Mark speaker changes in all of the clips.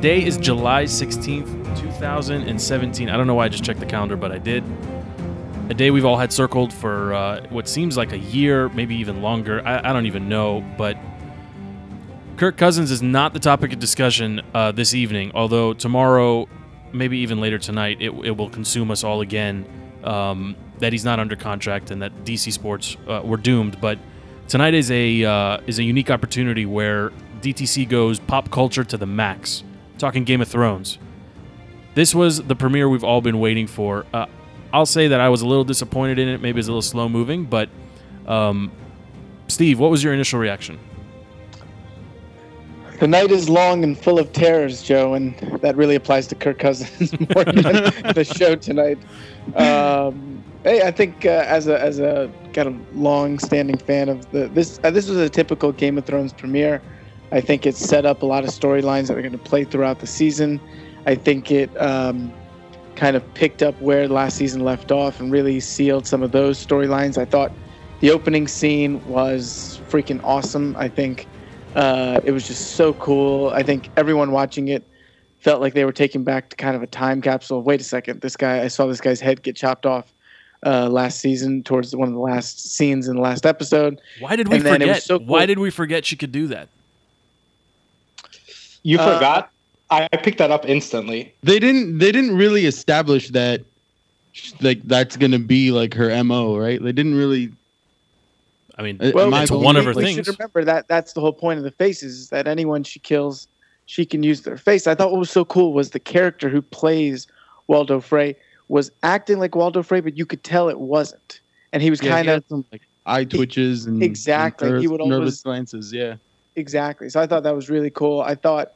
Speaker 1: Today is July 16th, 2017. I don't know why I just checked the calendar, but I did. A day we've all had circled for uh, what seems like a year, maybe even longer. I, I don't even know, but Kirk Cousins is not the topic of discussion uh, this evening, although tomorrow, maybe even later tonight, it, it will consume us all again um, that he's not under contract and that DC Sports uh, were doomed. But tonight is a uh, is a unique opportunity where DTC goes pop culture to the max. Talking Game of Thrones. This was the premiere we've all been waiting for. Uh, I'll say that I was a little disappointed in it. Maybe it's a little slow moving, but um, Steve, what was your initial reaction?
Speaker 2: The night is long and full of terrors, Joe, and that really applies to Kirk Cousins more than the show tonight. Um, hey, I think uh, as a as a kind of long-standing fan of the this uh, this was a typical Game of Thrones premiere. I think it set up a lot of storylines that are going to play throughout the season. I think it um, kind of picked up where last season left off and really sealed some of those storylines. I thought the opening scene was freaking awesome. I think uh, it was just so cool. I think everyone watching it felt like they were taken back to kind of a time capsule. Wait a second, this guy, I saw this guy's head get chopped off uh, last season towards one of the last scenes in the last episode.
Speaker 1: Why did we
Speaker 2: And then it was
Speaker 1: forget?
Speaker 2: so cool.
Speaker 1: Why did we forget she could do that?
Speaker 3: You
Speaker 2: Uh,
Speaker 3: forgot? I I picked that up instantly.
Speaker 4: They didn't. They didn't really establish that, like that's gonna be like her mo, right? They didn't really.
Speaker 1: I mean,
Speaker 4: Uh,
Speaker 2: Well,
Speaker 1: it's
Speaker 4: belief-
Speaker 1: one of her
Speaker 2: we
Speaker 1: things.
Speaker 2: should remember that that's the whole point of the faces is that anyone she kills, she can use their face. I thought what was so cool was the character who plays Walder Frey was acting like Walder Frey, but you could tell it wasn't, and he was
Speaker 4: Yeah,
Speaker 2: kind
Speaker 4: he
Speaker 2: of
Speaker 4: some like eye twitches and
Speaker 2: Exactly.
Speaker 4: and
Speaker 2: He would
Speaker 4: nervous glances. Yeah.
Speaker 2: Exactly. So I thought that was really cool. I thought,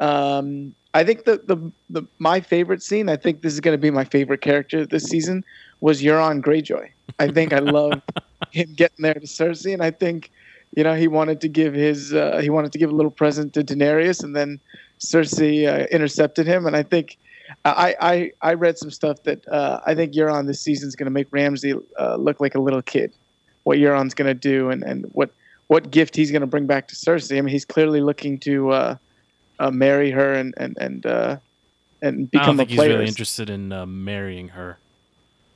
Speaker 2: um, I think the, the the my favorite scene. I think this is going to be my favorite character this season was Euron Greyjoy. I think I love him getting there to Cersei, and I think, you know, he wanted to give his uh, he wanted to give a little present to Daenerys, and then Cersei uh, intercepted him, and I think. I, I, I read some stuff that uh, I think Euron this season is going to make Ramsay uh, look like a little kid. What Euron's going to do and, and what what gift he's going to bring back to Cersei. I mean, he's clearly looking to uh, uh, marry her and and and uh, and
Speaker 1: I don't
Speaker 2: become a
Speaker 1: think he's really interested in uh, marrying her.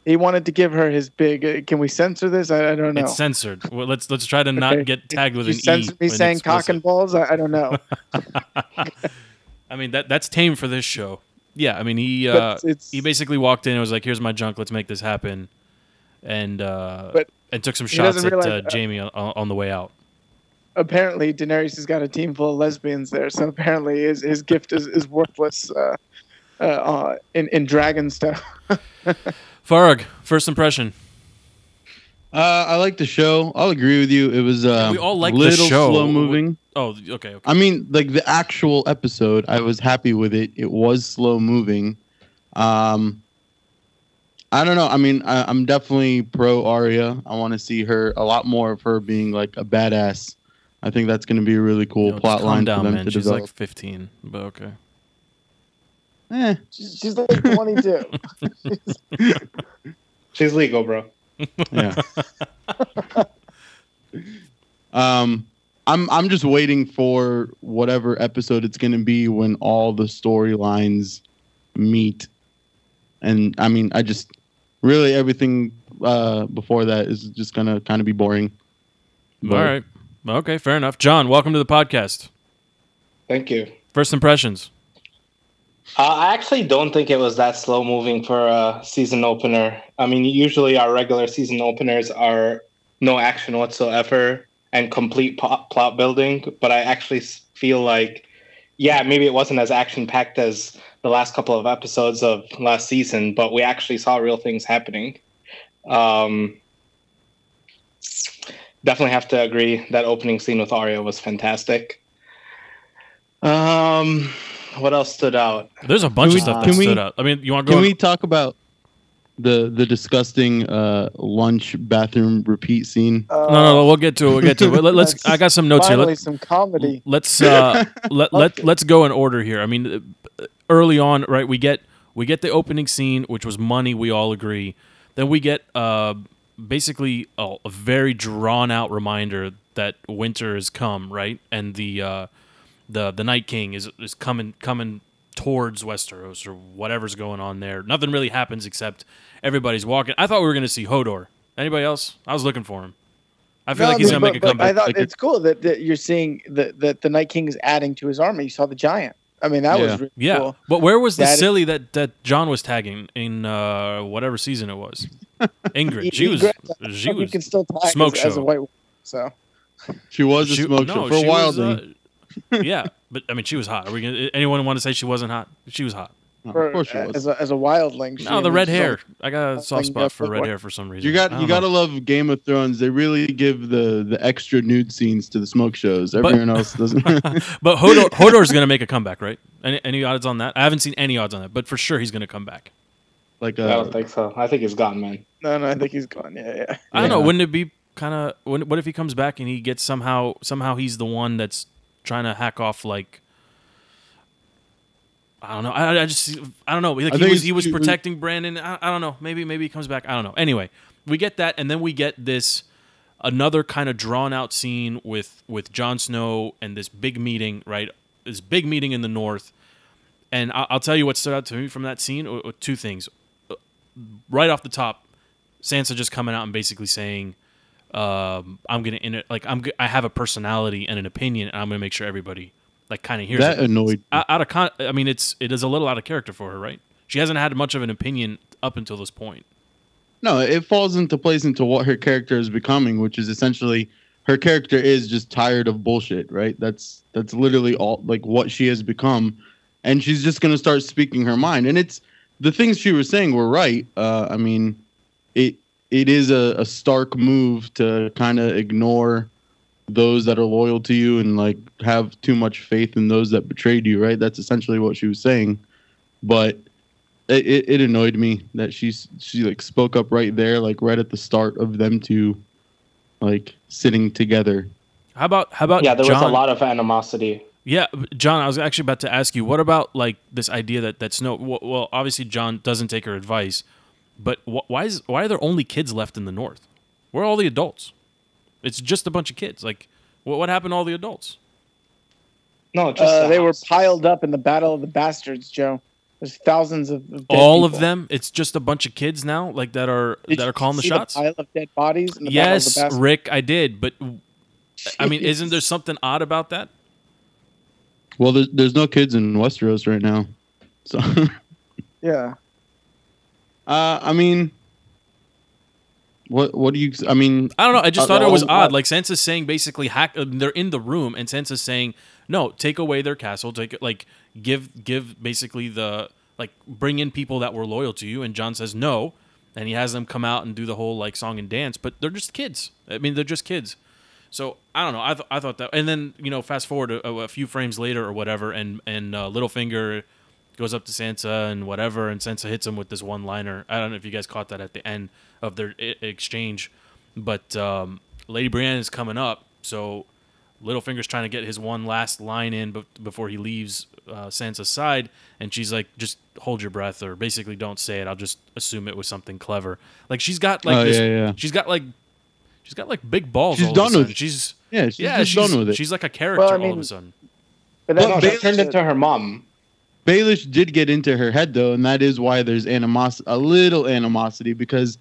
Speaker 2: he wanted to give her his big. Uh, can we censor this? I, I don't know.
Speaker 1: It's censored. Well, let's let's try to not get tagged with
Speaker 2: you
Speaker 1: an E.
Speaker 2: censor me saying cock and balls? I, I don't know.
Speaker 1: I mean that that's tame for this show. Yeah, I mean he uh,
Speaker 2: it's-
Speaker 1: he basically walked in and was like, "Here's my junk. Let's make this happen," and uh,
Speaker 2: But
Speaker 1: and took some shots at uh,
Speaker 2: realize-
Speaker 1: Jaime on, on the way out.
Speaker 2: Apparently, Daenerys has got a team full of lesbians there, so apparently his his gift is is worthless. Uh, uh, uh, in in dragon stuff.
Speaker 1: Farag, first impression.
Speaker 4: Uh, I like the show. I'll agree with you. It was uh,
Speaker 1: we all like the
Speaker 4: little
Speaker 1: show.
Speaker 4: slow moving.
Speaker 1: Oh, okay, okay.
Speaker 4: I mean, like the actual episode, I was happy with it. It was slow moving. Um, I don't know. I mean, I, I'm definitely pro Arya. I want to see her a lot more of her being like a badass. I think that's going to be a really cool
Speaker 1: Yo,
Speaker 4: plot line
Speaker 1: down,
Speaker 4: for them
Speaker 1: man.
Speaker 4: to
Speaker 1: She's
Speaker 4: develop.
Speaker 1: like 15, but okay.
Speaker 4: Eh,
Speaker 2: She's, she's like 22.
Speaker 3: She's legal, bro.
Speaker 4: yeah. um, I'm I'm just waiting for whatever episode it's going to be when all the storylines meet, and I mean, I just really everything uh, before that is just gonna kind of be boring.
Speaker 1: All right. Okay, fair enough. John, welcome to the podcast.
Speaker 3: Thank you.
Speaker 1: First impressions.
Speaker 3: Uh, I actually don't think it was that slow moving for a season opener. I mean, usually our regular season openers are no action whatsoever and complete po- plot building. But I actually feel like, yeah, maybe it wasn't as action packed as the last couple of episodes of last season, but we actually saw real things happening. Um, definitely have to agree that opening scene with Arya was fantastic. Um, what else stood out?
Speaker 1: There's a bunch
Speaker 4: Can
Speaker 1: of
Speaker 4: we-
Speaker 1: stuff that
Speaker 4: can we-
Speaker 1: stood out. I mean, you want to go?
Speaker 4: Can
Speaker 1: on-
Speaker 4: we talk about the the disgusting uh, lunch bathroom repeat scene?
Speaker 2: Uh,
Speaker 1: no, no, no, we'll get to it. We'll get to it. Let- Let's. I got some notes here.
Speaker 2: Finally,
Speaker 1: Let's
Speaker 2: some comedy.
Speaker 1: let's uh, let let let's go in order here. I mean, uh, early on, right? We get we get the opening scene, which was money. We all agree. Then we get uh, basically a, a very drawn out reminder that winter has come, right? And the uh, the the Night King is is coming coming towards Westeros or whatever's going on there. Nothing really happens except everybody's walking. I thought we were going to see Hodor. Anybody else? I was looking for him. I feel
Speaker 2: No,
Speaker 1: like he's
Speaker 2: but-
Speaker 1: going to make a
Speaker 2: but- but
Speaker 1: comeback.
Speaker 2: I thought
Speaker 4: Like
Speaker 2: it's cool that, that you're seeing that that the Night King is adding to his army. You saw the giant. I mean, that
Speaker 4: Yeah.
Speaker 2: was really
Speaker 1: yeah,
Speaker 2: cool.
Speaker 1: but where was the
Speaker 2: That is-
Speaker 1: silly that that John was tagging in uh, whatever season it was? Ygritte. She was.
Speaker 2: he-
Speaker 1: She
Speaker 2: you
Speaker 1: was.
Speaker 2: can still tag
Speaker 1: smoke
Speaker 2: as, as a white woman. So
Speaker 4: She was a
Speaker 1: she-
Speaker 4: smoke
Speaker 1: no,
Speaker 4: show for a while.
Speaker 1: was, uh, yeah, but I mean, she was hot. Are we gonna, anyone want to say she wasn't hot? She was hot.
Speaker 2: for,
Speaker 4: of course she was.
Speaker 2: as a as a wildling. she
Speaker 1: No, the
Speaker 2: was
Speaker 1: red
Speaker 2: so-
Speaker 1: hair. I got a soft spot for red hair for some reason.
Speaker 4: You got you gotta love Game of Thrones. They really give the the extra nude scenes to the smoke shows. Everyone else doesn't.
Speaker 1: But Hodor, Hodor's going to make a comeback, right? Any, any odds on that? I haven't seen any odds on that, but for sure he's going to come back.
Speaker 4: Like
Speaker 3: I
Speaker 4: uh,
Speaker 3: don't think so. I think he's gone, man.
Speaker 2: No, no, I think he's gone. Yeah, yeah.
Speaker 1: I don't know. Wouldn't it be kind of? What if he comes back and he gets somehow somehow he's the one that's trying to hack off like. I don't know. I, I just I don't know. Like
Speaker 4: I
Speaker 1: he was he was protecting Brandon. I, I don't know. Maybe maybe he comes back. I don't know. Anyway, we get that, and then we get this another kind of drawn out scene with with Jon Snow and this big meeting. Right, this big meeting in the north. And I- I'll tell you what stood out to me from that scene. uh, uh, Two things. Right off the top, Sansa just coming out and basically saying, um, "I'm gonna in it like I'm g- I have a personality and an opinion, and I'm gonna make sure everybody like kind of hears
Speaker 4: that
Speaker 1: it."
Speaker 4: annoyed.
Speaker 1: Out, out of con- I mean, it's it is a little out of character for her, right? She hasn't had much of an opinion up until this point.
Speaker 4: No, it falls into place into what her character is becoming, which is essentially her character is just tired of bullshit, right? That's that's literally all like what she has become, and she's just gonna start speaking her mind. And it's the things she was saying were right. Uh, I mean, it it is a, a stark move to kind of ignore those that are loyal to you and like have too much faith in those that betrayed you, right? That's essentially what she was saying, but it, it, it annoyed me that she's she like spoke up right there like right at the start of them two like sitting together
Speaker 1: How about how about
Speaker 3: Yeah, there
Speaker 1: John?
Speaker 3: was a lot of animosity.
Speaker 1: Yeah, John, I was actually about to ask you, what about like this idea that that Snow? Well, well obviously John doesn't take her advice, but wh- why is why are there only kids left in the North? Where are all the adults? It's just a bunch of kids. Like, what what happened to all the adults?
Speaker 3: No, just
Speaker 2: Uh,
Speaker 3: the
Speaker 2: they were piled up in the Battle of the Bastards, Joe. There's thousands of, of dead
Speaker 1: all of them. It's just a bunch of kids now, like that are
Speaker 2: Did
Speaker 1: that are calling the
Speaker 2: see
Speaker 1: shots.
Speaker 2: pile of dead bodies. In the
Speaker 1: yes,
Speaker 2: Battle of the
Speaker 1: Rick, I did, but I mean, isn't there something odd about that?
Speaker 4: Well there's, there's no kids in westeros right now so
Speaker 2: Yeah.
Speaker 4: uh i mean what what do you i mean
Speaker 1: I don't know. I just
Speaker 4: Uh,
Speaker 1: thought it was
Speaker 4: well,
Speaker 1: odd. Like Sansa's saying, basically, hack. uh, They're in the room, and Sansa's saying, "No, take away their castle. Take. Like give give basically the like bring in people that were loyal to you." And John says no, and he has them come out and do the whole like song and dance. But they're just kids. I mean, they're just kids. So I don't know. I, th- I thought that, and then you know, fast forward a, a few frames later or whatever, and and uh, Littlefinger goes up to Sansa and whatever, and Sansa hits him with this one liner. I don't know if you guys caught that at the end of their I- exchange, but um, Lady Brienne is coming up, so Littlefinger's trying to get his one last line in be- before he leaves uh, Sansa's side, and she's like, "Just hold your breath," or basically, "Don't say it. I'll just assume it was something clever." Like she's got like
Speaker 4: Oh,
Speaker 1: this.
Speaker 4: yeah, yeah.
Speaker 1: She's got like. She's got like big balls.
Speaker 4: She's
Speaker 1: all of a
Speaker 4: done with it.
Speaker 1: She's
Speaker 4: yeah she's
Speaker 1: yeah, she's,
Speaker 4: done with it
Speaker 1: she's like a character
Speaker 2: Well, I
Speaker 1: all of a sudden.
Speaker 2: But
Speaker 4: Well,
Speaker 3: No,
Speaker 2: that's
Speaker 3: she turned into her mom.
Speaker 4: Baelish did get into her head though, and that is why there's animosity, a little animosity, because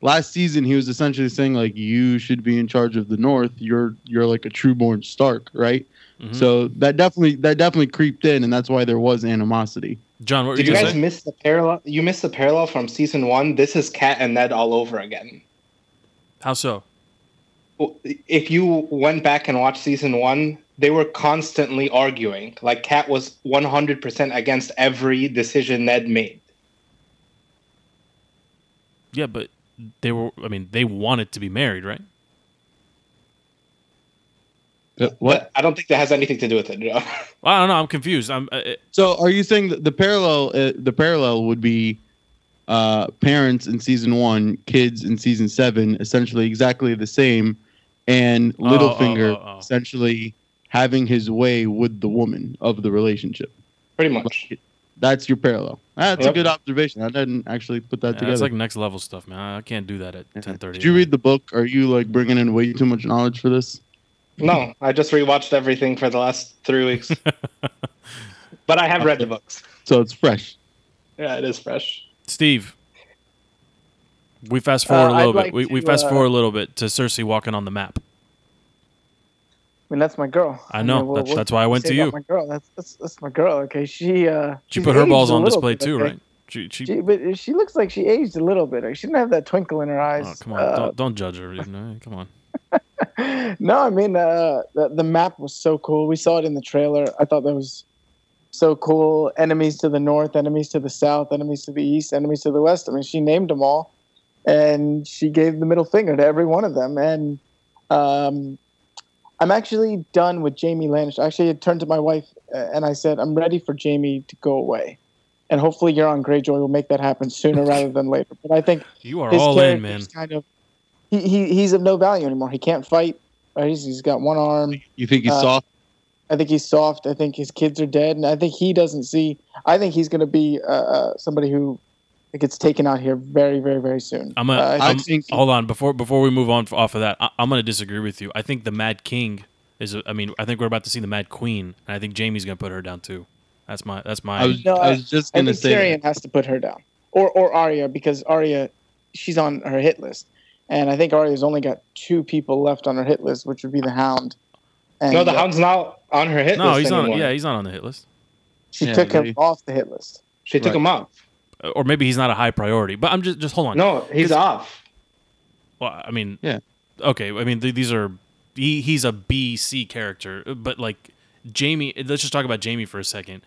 Speaker 4: last season he was essentially saying like you should be in charge of the North. You're you're like a trueborn Stark, right?
Speaker 1: Mhm.
Speaker 4: So that definitely that definitely creeped in, and that's why there was animosity.
Speaker 1: John, what
Speaker 3: Did
Speaker 1: you
Speaker 3: you guys
Speaker 1: say?
Speaker 3: miss the parallel? You missed the parallel from season one. This is Kat and Ned all over again.
Speaker 1: How so?
Speaker 3: If you went back and watched season one, they were constantly arguing. Like Kat was 100% against every decision Ned made.
Speaker 1: Yeah, but they were. I mean, they wanted to be married, right?
Speaker 4: what?
Speaker 3: But I don't think that has anything to do with it. Joe.
Speaker 1: Well, I don't know. I'm confused. I'm. Uh, uh,
Speaker 4: So are you saying that the parallel uh, the parallel would be uh, parents in season one, kids in season seven, essentially exactly the same, and
Speaker 1: Oh,
Speaker 4: Littlefinger
Speaker 1: oh, oh, oh.
Speaker 4: essentially having his way with the woman of the relationship.
Speaker 3: Pretty much.
Speaker 4: That's your parallel. That's a good observation. I didn't actually put that
Speaker 1: yeah,
Speaker 4: together.
Speaker 1: it's like next level stuff, man. I can't do that at
Speaker 4: Yeah.
Speaker 1: 10:30.
Speaker 4: Did you read the book? Are you like bringing in way too much knowledge for this?
Speaker 3: No, I just rewatched everything for the last three weeks. but I have read the books.
Speaker 4: so it's fresh.
Speaker 3: Yeah, it is fresh.
Speaker 1: Steve, we fast forward
Speaker 2: Uh,
Speaker 1: a little
Speaker 2: I'd
Speaker 1: bit.
Speaker 2: like
Speaker 1: we, we
Speaker 2: to,
Speaker 1: fast
Speaker 2: uh,
Speaker 1: forward a little bit to Cersei walking on the map.
Speaker 2: I mean, that's my girl.
Speaker 1: I know.
Speaker 2: mean,
Speaker 1: That's- that's why I went to you.
Speaker 2: My girl. That's, that's that's my girl. Okay, she uh.
Speaker 1: She put her balls on display
Speaker 2: bit,
Speaker 1: too,
Speaker 2: okay?
Speaker 1: right? She, she,
Speaker 2: She, but she looks like she aged a little bit. She didn't have that twinkle in her eyes.
Speaker 1: oh, come on.
Speaker 2: Uh,
Speaker 1: don't, don't judge her. You know? Come on.
Speaker 2: no, I mean uh, the the map was so cool. We saw it in the trailer. I thought that was so cool. Enemies to the north, enemies to the south, enemies to the east, enemies to the west. I mean, she named them all, and she gave the middle finger to every one of them. And um, I'm actually done with Jaime Lannister. I actually, I turned to my wife uh, and I said, "I'm ready for Jaime to go away." And hopefully, Euron Greyjoy will make that happen sooner rather than later. But I think
Speaker 1: You are
Speaker 2: his
Speaker 1: all in, man.
Speaker 2: kind of he, he he's of no value anymore. He can't fight. Right? He's, he's got one arm.
Speaker 4: You think he's
Speaker 2: Uh,
Speaker 4: soft?
Speaker 2: I think he's soft. I think his kids are dead, and I think he doesn't see. I think he's going to be uh, uh, somebody who gets taken out here very, very, very soon.
Speaker 1: I'm a,
Speaker 2: Uh,
Speaker 4: I
Speaker 1: I'm-
Speaker 4: think-
Speaker 1: hold on before before we move on f- off of that. I, I'm going to disagree with you. I think the Mad King is. A, I mean, I think we're about to see the Mad Queen, and I think Jaime's going to put her down too. That's my. That's my.
Speaker 4: I was,
Speaker 2: No,
Speaker 4: I was just
Speaker 2: I
Speaker 4: gonna say.
Speaker 2: Tyrion has to put her down, or or Arya because Arya, she's on her hit list, and I think Arya's only got two people left on her hit list, which would be the Hound. And,
Speaker 3: no, the
Speaker 2: uh,
Speaker 3: Hound's not on her hit
Speaker 1: no,
Speaker 3: list No,
Speaker 1: he's not.
Speaker 3: anymore.
Speaker 1: Yeah, he's not on the hit list.
Speaker 2: She
Speaker 4: Yeah,
Speaker 2: took him off the hit list.
Speaker 3: She took
Speaker 1: Right.
Speaker 3: him off.
Speaker 1: Uh, Or maybe he's not a high priority. But I'm just just hold on.
Speaker 3: No, he's off.
Speaker 1: Well, I mean,
Speaker 4: Yeah.
Speaker 1: Okay, I mean th- these are he, he's a B C character, but like Jaime. Let's just talk about Jaime for a second.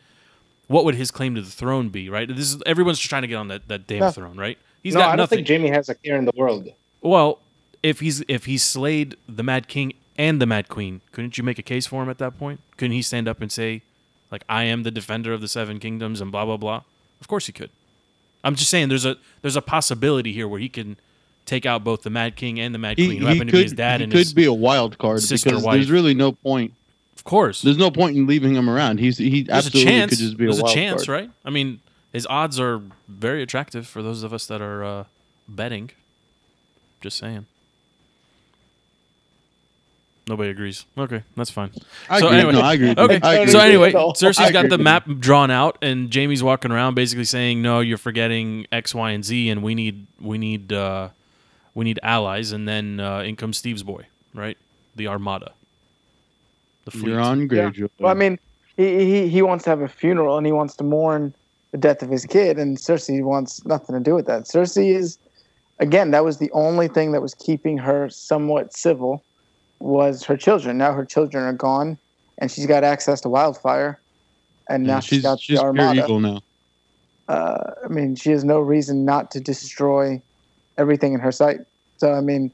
Speaker 1: What would his claim to the throne be? Right. This is everyone's just trying to get on that, that damn
Speaker 2: Nothing.
Speaker 1: throne, right? He's
Speaker 3: no,
Speaker 1: got
Speaker 3: I don't
Speaker 1: nothing.
Speaker 3: think Jaime has a care in the world.
Speaker 1: well, if he's if he slayed the Mad King and the Mad Queen, couldn't you make a case for him at that point? Couldn't he stand up and say, like, I am the defender of the seven kingdoms and blah blah blah? Of course he could. I'm just saying there's a there's a possibility here where he can take out both the Mad King and the Mad
Speaker 4: He,
Speaker 1: Queen, who
Speaker 4: he
Speaker 1: happen to be his
Speaker 4: could,
Speaker 1: dad
Speaker 4: he
Speaker 1: and
Speaker 4: could
Speaker 1: his
Speaker 4: be a wild card
Speaker 1: sister
Speaker 4: because
Speaker 1: wife.
Speaker 4: there's really no point.
Speaker 1: Of course.
Speaker 4: There's no point in leaving him around. He's he
Speaker 1: There's a
Speaker 4: absolutely
Speaker 1: chance.
Speaker 4: could just be
Speaker 1: There's
Speaker 4: a
Speaker 1: a, chance,
Speaker 4: card.
Speaker 1: right? I mean, his odds are very attractive for those of us that are uh, betting. Just saying. Nobody agrees. Okay, that's fine.
Speaker 4: I
Speaker 1: So
Speaker 4: agree.
Speaker 1: anyway-
Speaker 4: no, I agree.
Speaker 1: Okay,
Speaker 4: I agree.
Speaker 1: so anyway,
Speaker 2: at all.
Speaker 1: Cersei's got the map drawn out, and Jaime's walking around basically saying, "No, you're forgetting X, Y, and Z, and we need we need uh, we need allies." And then uh, in comes Steve's boy, right? The Armada. The fleet.
Speaker 4: Euron
Speaker 2: Yeah. Well, I mean, he, he he wants to have a funeral and he wants to mourn the death of his kid, and Cersei wants nothing to do with that. Cersei is, again, that was the only thing that was keeping her somewhat civil, was her children. Now her children are gone, and she's got access to Wildfire, and now
Speaker 4: Yeah,
Speaker 2: she's
Speaker 4: she's
Speaker 2: got
Speaker 4: she's
Speaker 2: the Armada.
Speaker 4: evil now.
Speaker 2: Uh, I mean, she has no reason not to destroy everything in her sight. So, I mean,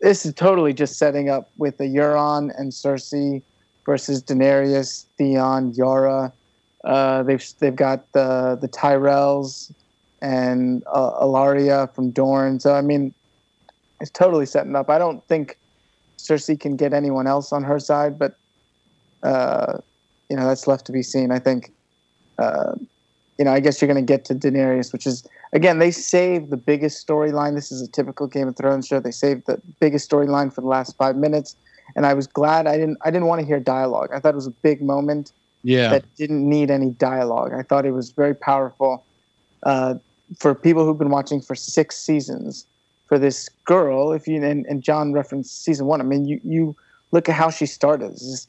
Speaker 2: this is totally just setting up with the Euron and Cersei versus Daenerys, Theon, Yara. Uh, they've they've got the the Tyrells and uh, Ellaria from Dorne. So, I mean, it's totally setting up. I don't think Cersei can get anyone else on her side, but uh, you know that's left to be seen. I think. Uh, you know, I guess you're going to get to Daenerys, which is again they saved the biggest storyline. This is a typical Game of Thrones show. They saved the biggest storyline for the last five minutes, and I was glad I didn't. I didn't want to hear dialogue. I thought it was a big moment
Speaker 4: Yeah.
Speaker 2: that didn't need any dialogue. I thought it was very powerful uh, for people who've been watching for six seasons. For this girl, if you and, and John referenced season one, I mean, you you look at how she started. This,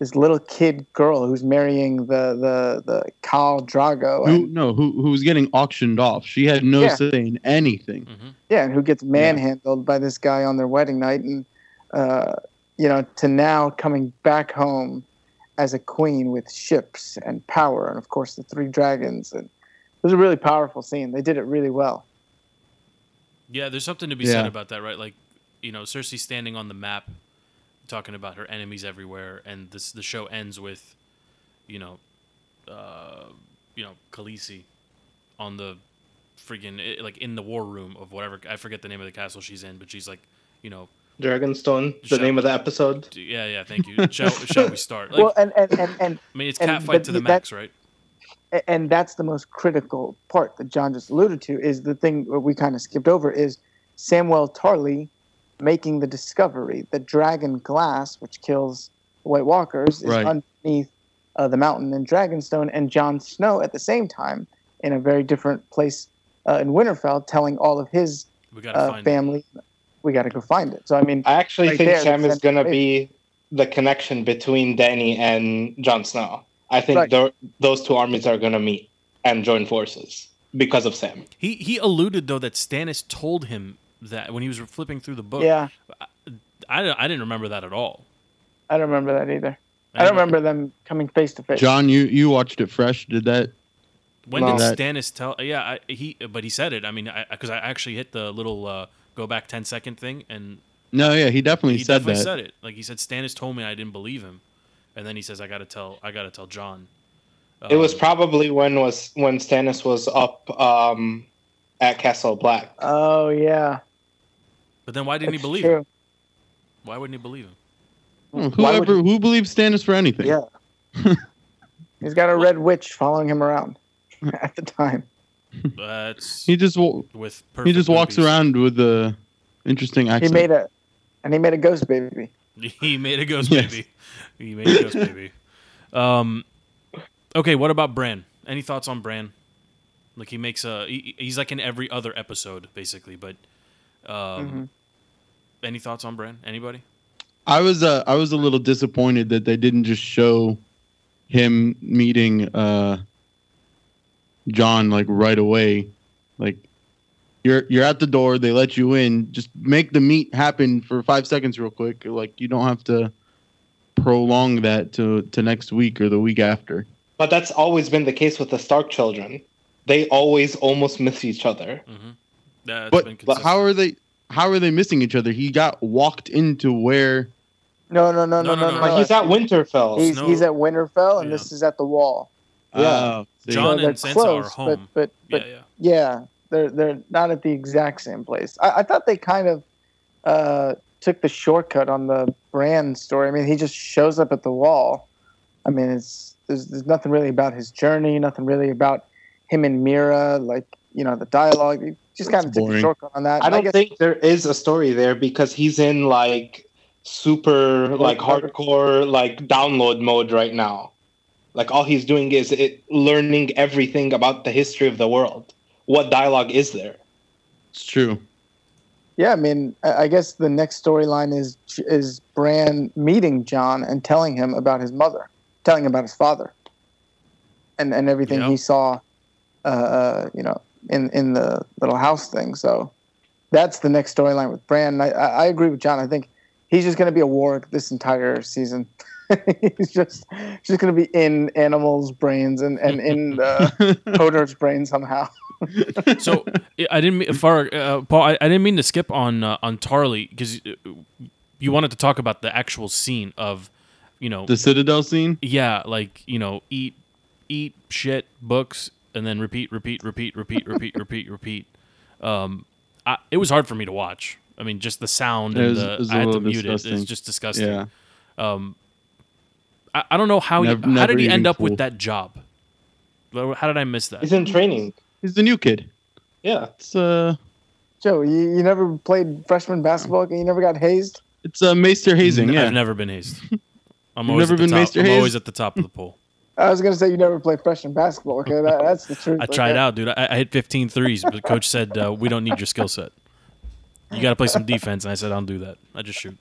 Speaker 2: this little kid girl who's marrying the the the Khal Drogo,
Speaker 4: who no who who was getting auctioned off. She had no
Speaker 2: Yeah.
Speaker 4: say in anything.
Speaker 1: hmm
Speaker 2: yeah, and who gets manhandled by this guy on their wedding night, and uh, you know, to now coming back home as a queen with ships and power, and of course the three dragons, and it was a really powerful scene. They did it really well.
Speaker 1: Yeah, there's something to be said about that, right? Like, you know, Cersei standing on the map, talking about her enemies everywhere, and this the show ends with, you know, uh, you know, Khaleesi on the freaking like in the war room of whatever I forget the name of the castle she's in, but she's like, you know,
Speaker 3: Dragonstone, the
Speaker 1: Shut-
Speaker 3: name of the episode.
Speaker 1: yeah, yeah, thank you. shall, shall we start? Like,
Speaker 2: well, and and and and,
Speaker 1: I mean, it's
Speaker 2: and-
Speaker 1: catfight to the
Speaker 2: that-
Speaker 1: max, right?
Speaker 2: And that's the most critical part that John just alluded to. Is the thing we kind of skipped over is Samuel Tarly making the discovery that dragon glass, which kills White Walkers, is
Speaker 4: Right.
Speaker 2: underneath uh, the mountain in Dragonstone, and Jon Snow at the same time in a very different place uh, in Winterfell, telling all of his
Speaker 1: We gotta
Speaker 2: uh,
Speaker 1: find it.
Speaker 2: family, "We got to go find it." So I mean,
Speaker 3: I actually
Speaker 2: Right
Speaker 3: think
Speaker 2: there,
Speaker 3: Sam is going to be the connection between Danny and Jon Snow. I think
Speaker 2: Right.
Speaker 3: tho- those two armies are going to meet and join forces because of Sam.
Speaker 1: He he alluded though that Stannis told him that when he was flipping through the book.
Speaker 2: yeah,
Speaker 1: I, I didn't remember that at all.
Speaker 2: I don't remember that either. I don't remember them coming face to face.
Speaker 4: John, you you watched it fresh. Did that?
Speaker 1: When
Speaker 3: No.
Speaker 1: did Stannis tell? Yeah, I, he but he said it. I mean, because I, actually hit the little uh, go back 10 second thing, and
Speaker 4: No, yeah, he definitely
Speaker 1: he
Speaker 4: said
Speaker 1: definitely
Speaker 4: that.
Speaker 1: said it. Like he said, Stannis told me I didn't believe him, and then he says I got to tell I got to tell John.
Speaker 3: It was
Speaker 1: Um,
Speaker 3: probably when was when Stannis was up um, at Castle Black.
Speaker 2: Oh yeah,
Speaker 1: But then why didn't he believe
Speaker 2: true.
Speaker 1: him? Why wouldn't he believe him?
Speaker 3: Why would
Speaker 4: Whoever who believes Stannis for anything.
Speaker 2: Yeah. He's got a red witch following him around at the time.
Speaker 1: That's
Speaker 4: He just wa-
Speaker 1: with
Speaker 4: he
Speaker 1: perfect
Speaker 4: just walks
Speaker 1: movies.
Speaker 4: around with the interesting accent.
Speaker 2: He made a, and he made a ghost baby.
Speaker 1: He made a ghost
Speaker 4: Yes.
Speaker 1: baby. He made a ghost baby. Um, okay, what about Bran? Any thoughts on Bran? Like he makes a he, he's like in every other episode basically, but um,
Speaker 2: Mhm.
Speaker 1: any thoughts on Bran? Anybody?
Speaker 4: I was uh, I was a little disappointed that they didn't just show him meeting uh, John like right away. Like you're you're at the door, they let you in. Just make the meet happen for five seconds, real quick. Like you don't have to prolong that to to next week or the week after.
Speaker 3: But that's always been the case with the Stark children. They always almost miss each other.
Speaker 1: Mm-hmm. That's
Speaker 4: But but how are they? How are they missing each other? He got walked into where
Speaker 2: No, no, no,
Speaker 1: No,
Speaker 2: no,
Speaker 1: no,
Speaker 2: no,
Speaker 1: no.
Speaker 2: no.
Speaker 3: He's at Winterfell.
Speaker 2: He's,
Speaker 1: Snow-
Speaker 2: he's at Winterfell, and
Speaker 1: Yeah.
Speaker 2: this is at the Wall.
Speaker 3: Yeah.
Speaker 4: See.
Speaker 1: John
Speaker 2: they're
Speaker 1: and Sansa are home.
Speaker 2: But, but, but
Speaker 1: yeah, yeah.
Speaker 2: yeah, they're they're not at the exact same place. I, I thought they kind of uh, took the shortcut on the Bran story. I mean, he just shows up at the Wall. I mean, it's there's, there's nothing really about his journey, nothing really about him and Meera, like you know the dialogue. You just kind of
Speaker 4: That's
Speaker 2: took the
Speaker 4: boring.
Speaker 2: shortcut on that.
Speaker 3: I
Speaker 2: And
Speaker 3: don't
Speaker 2: guess-
Speaker 3: think there is a story there because he's in like super like hardcore like download mode right now. Like all he's doing is it, learning everything about the history of the world. What dialogue is there?
Speaker 4: it's true.
Speaker 2: Yeah, I mean, I I guess the next storyline is is Bran meeting John and telling him about his mother, telling him about his father, and and everything
Speaker 1: Yeah.
Speaker 2: he saw, uh, uh, you know, in in the little house thing. So that's the next storyline with Bran. I, I I agree with John. I think he's just going to be a warg this entire season. he's just just going to be in animals' brains and and in uh, Hodor's brain somehow.
Speaker 1: So I- I didn't mean, far uh, Paul. I, I didn't mean to skip on uh, on Tarly because you wanted to talk about the actual scene of, you know,
Speaker 4: the Citadel scene.
Speaker 1: yeah, like you know, eat, eat shit, books, and then repeat, repeat, repeat, repeat, repeat, repeat, repeat. Um, I, it was hard for me to watch. I mean, just the sound
Speaker 4: It
Speaker 1: and
Speaker 4: was-
Speaker 1: the
Speaker 4: it was a
Speaker 1: I had to
Speaker 4: little
Speaker 1: mute it. It's just disgusting.
Speaker 4: Yeah.
Speaker 1: Um, I, I don't know how
Speaker 4: Nev-
Speaker 1: he, how did he end
Speaker 4: even
Speaker 1: up with that job. How did I miss that?
Speaker 3: He's in training.
Speaker 4: He's the new kid.
Speaker 3: Yeah.
Speaker 4: It's uh
Speaker 2: Joe, you, you never played freshman basketball? and You never got hazed?
Speaker 4: it's uh Maester hazing,
Speaker 1: N-
Speaker 4: yeah.
Speaker 1: I've never been hazed. I'm
Speaker 4: You've
Speaker 1: always
Speaker 4: never
Speaker 1: at the
Speaker 4: been
Speaker 1: top.
Speaker 4: Maester
Speaker 1: I'm
Speaker 4: hazed?
Speaker 1: always at the top of the pool.
Speaker 2: I was gonna say you never played freshman basketball. Okay, that, that's the truth.
Speaker 1: I
Speaker 2: okay?
Speaker 1: tried out, dude. I, I hit 15 threes, but coach said uh, we don't need your skill set. You got to play some defense, and I said I don't do that. I just shoot.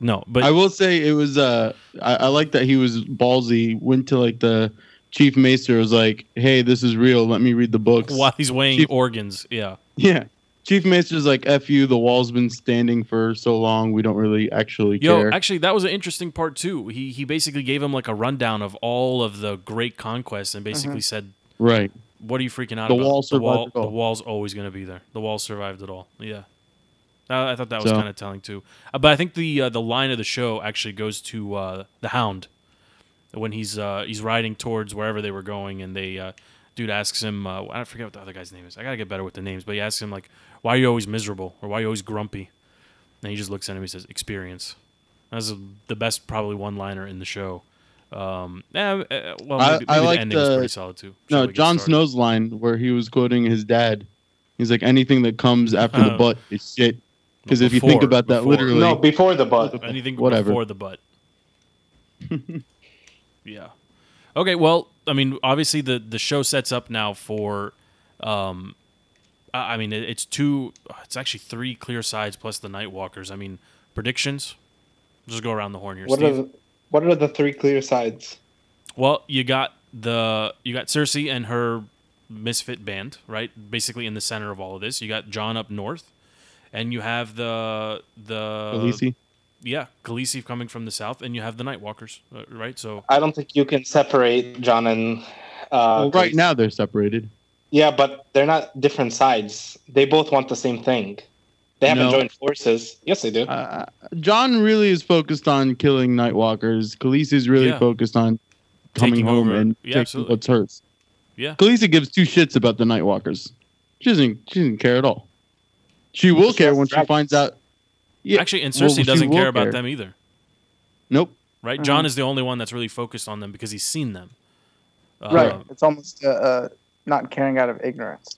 Speaker 1: No, but
Speaker 4: I will say it was uh I, I like that he was ballsy, went to like the chief maester was like, Hey, this is real, let me read the books.
Speaker 1: while he's weighing
Speaker 4: Chief-
Speaker 1: organs, yeah.
Speaker 4: Yeah. Chief Maester's like, F you, the wall's been standing for so long, we don't really actually
Speaker 1: Yo,
Speaker 4: care.
Speaker 1: actually, that was an interesting part too. He he basically gave him like a rundown of all of the great conquests, and basically said,
Speaker 4: right.
Speaker 1: "What are you freaking out
Speaker 4: The
Speaker 1: about?
Speaker 4: wall
Speaker 1: the
Speaker 4: survived
Speaker 1: wall,
Speaker 4: it all."
Speaker 1: the wall's always going to be there. The wall survived it all." Yeah, I, I thought that was
Speaker 4: So-
Speaker 1: kind of telling too. Uh, but I think the uh, the line of the show actually goes to uh, the Hound when he's uh, he's riding towards wherever they were going, and they uh, dude asks him, uh, I forget what the other guy's name is. I gotta get better with the names, but he asks him like, "Why are you always miserable?" or "Why are you always grumpy?" And he just looks at him. And he says, "Experience." That's the best probably one liner in the show. Um, eh, eh, well,
Speaker 4: I-
Speaker 1: maybe,
Speaker 4: I
Speaker 1: maybe
Speaker 4: like
Speaker 1: the ending was pretty solid too.
Speaker 4: No,
Speaker 1: Shall we get
Speaker 4: Jon? Snow's line where he was quoting his dad. He's like, anything that comes after the
Speaker 1: Uh,
Speaker 4: butt is shit. Because if you think
Speaker 1: Before-
Speaker 4: about that
Speaker 1: before.
Speaker 4: literally,
Speaker 3: No, before the butt.
Speaker 1: anything
Speaker 4: Whatever.
Speaker 1: before the butt. Yeah. Okay. Well, I mean, obviously the the show sets up now for, um, I I mean, it's two. It's actually three clear sides plus the Night Walkers. I mean, predictions. Just go around the horn here,
Speaker 3: What are the, what are the three clear sides?
Speaker 1: Well, you got the you got Cersei and her misfit band, right? Basically in the center of all of this. You got John up north, and you have the the
Speaker 4: Khaleesi?
Speaker 1: yeah, Khaleesi coming from the south, and you have the Night Walkers, uh, right? So
Speaker 3: I don't think you can separate John and. Uh,
Speaker 4: well, right now they're separated.
Speaker 3: Yeah, but they're not different sides. They both want the same thing. They haven't
Speaker 4: No.
Speaker 3: joined forces. Yes, they do.
Speaker 4: Uh, John really is focused on killing Nightwalkers. Khaleesi is really
Speaker 1: Yeah.
Speaker 4: focused on coming
Speaker 1: Taking
Speaker 4: home
Speaker 1: over.
Speaker 4: and
Speaker 1: Yeah,
Speaker 4: taking
Speaker 1: absolutely.
Speaker 4: what's hers.
Speaker 1: Yeah.
Speaker 4: Khaleesi gives two shits about the Nightwalkers. She doesn't. She doesn't care at all. She will care when she finds out. Yeah.
Speaker 1: actually, and
Speaker 4: well,
Speaker 1: Cersei
Speaker 4: she
Speaker 1: doesn't care about
Speaker 4: care.
Speaker 1: them either,
Speaker 4: Nope.
Speaker 1: right?
Speaker 2: Mhm.
Speaker 1: John is the only one that's really focused on them because he's seen them.
Speaker 2: right.
Speaker 1: Um,
Speaker 2: It's almost uh, uh, not caring out of ignorance.